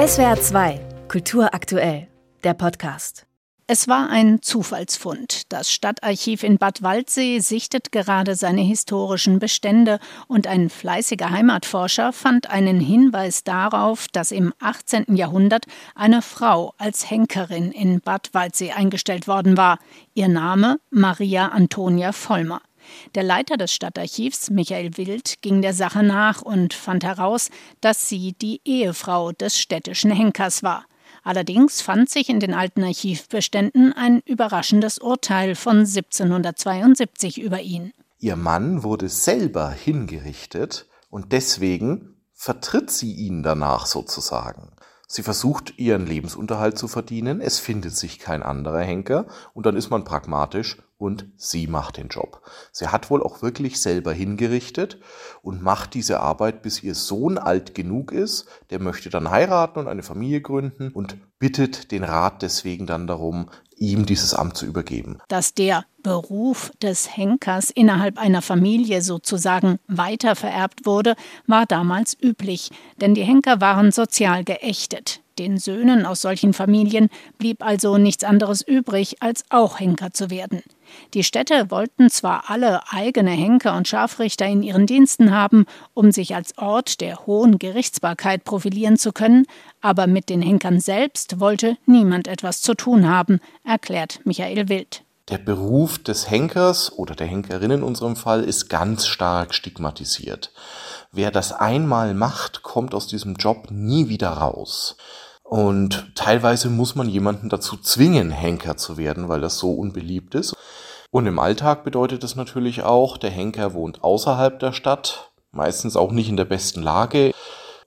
SWR 2, Kultur aktuell, der Podcast. Es war ein Zufallsfund. Das Stadtarchiv in Bad Waldsee sichtet gerade seine historischen Bestände und ein fleißiger Heimatforscher fand einen Hinweis darauf, dass im 18. Jahrhundert eine Frau als Henkerin in Bad Waldsee eingestellt worden war. Ihr Name Maria Antonia Vollmer. Der Leiter des Stadtarchivs, Michael Wild, ging der Sache nach und fand heraus, dass sie die Ehefrau des städtischen Henkers war. Allerdings fand sich in den alten Archivbeständen ein überraschendes Urteil von 1772 über ihn. Ihr Mann wurde selber hingerichtet und deswegen vertritt sie ihn danach sozusagen. Sie versucht ihren Lebensunterhalt zu verdienen, es findet sich kein anderer Henker und dann ist man pragmatisch und sie macht den Job. Sie hat wohl auch wirklich selber hingerichtet und macht diese Arbeit, bis ihr Sohn alt genug ist. Der möchte dann heiraten und eine Familie gründen und bittet den Rat deswegen dann darum, ihm dieses Amt zu übergeben. Dass der Beruf des Henkers innerhalb einer Familie sozusagen weitervererbt wurde, war damals üblich, denn die Henker waren sozial geächtet. Den Söhnen aus solchen Familien blieb also nichts anderes übrig, als auch Henker zu werden. Die Städte wollten zwar alle eigene Henker und Scharfrichter in ihren Diensten haben, um sich als Ort der hohen Gerichtsbarkeit profilieren zu können, aber mit den Henkern selbst wollte niemand etwas zu tun haben, erklärt Michael Wild. Der Beruf des Henkers oder der Henkerin in unserem Fall ist ganz stark stigmatisiert. Wer das einmal macht, kommt aus diesem Job nie wieder raus. Und teilweise muss man jemanden dazu zwingen, Henker zu werden, weil das so unbeliebt ist. Und im Alltag bedeutet das natürlich auch, der Henker wohnt außerhalb der Stadt, meistens auch nicht in der besten Lage.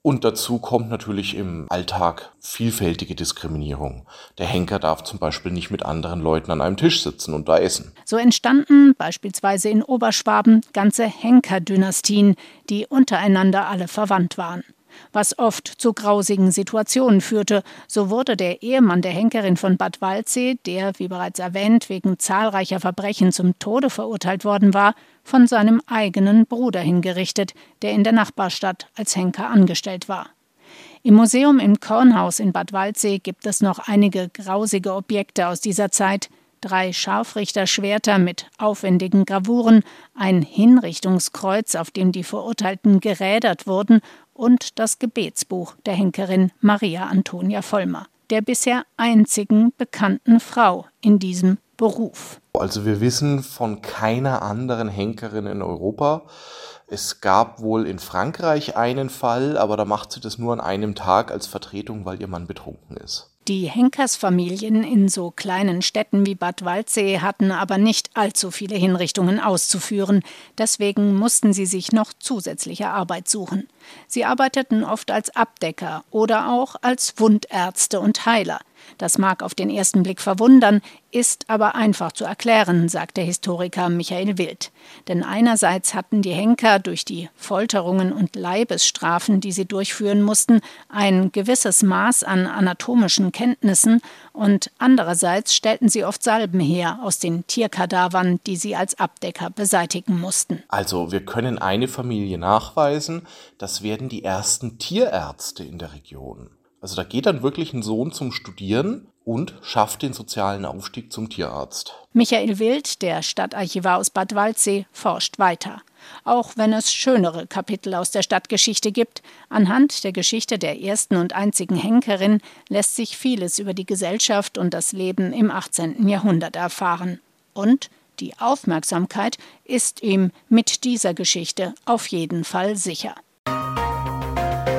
Und dazu kommt natürlich im Alltag vielfältige Diskriminierung. Der Henker darf zum Beispiel nicht mit anderen Leuten an einem Tisch sitzen und da essen. So entstanden beispielsweise in Oberschwaben ganze Henkerdynastien, die untereinander alle verwandt waren was oft zu grausigen Situationen führte. So wurde der Ehemann der Henkerin von Bad Waldsee, der, wie bereits erwähnt, wegen zahlreicher Verbrechen zum Tode verurteilt worden war, von seinem eigenen Bruder hingerichtet, der in der Nachbarstadt als Henker angestellt war. Im Museum im Kornhaus in Bad Waldsee gibt es noch einige grausige Objekte aus dieser Zeit, drei Scharfrichterschwerter mit aufwendigen Gravuren, ein Hinrichtungskreuz, auf dem die Verurteilten gerädert wurden, und das Gebetsbuch der Henkerin Maria Antonia Vollmer, der bisher einzigen bekannten Frau in diesem Beruf. Also wir wissen von keiner anderen Henkerin in Europa. Es gab wohl in Frankreich einen Fall, aber da macht sie das nur an einem Tag als Vertretung, weil ihr Mann betrunken ist. Die Henkersfamilien in so kleinen Städten wie Bad Waldsee hatten aber nicht allzu viele Hinrichtungen auszuführen, deswegen mussten sie sich noch zusätzliche Arbeit suchen. Sie arbeiteten oft als Abdecker oder auch als Wundärzte und Heiler. Das mag auf den ersten Blick verwundern, ist aber einfach zu erklären, sagt der Historiker Michael Wild. Denn einerseits hatten die Henker durch die Folterungen und Leibesstrafen, die sie durchführen mussten, ein gewisses Maß an anatomischen Kenntnissen und andererseits stellten sie oft Salben her aus den Tierkadavern, die sie als Abdecker beseitigen mussten. Also wir können eine Familie nachweisen, das werden die ersten Tierärzte in der Region. Also da geht dann wirklich ein Sohn zum Studieren und schafft den sozialen Aufstieg zum Tierarzt. Michael Wild, der Stadtarchivar aus Bad Waldsee, forscht weiter. Auch wenn es schönere Kapitel aus der Stadtgeschichte gibt, anhand der Geschichte der ersten und einzigen Henkerin lässt sich vieles über die Gesellschaft und das Leben im 18. Jahrhundert erfahren. Und die Aufmerksamkeit ist ihm mit dieser Geschichte auf jeden Fall sicher.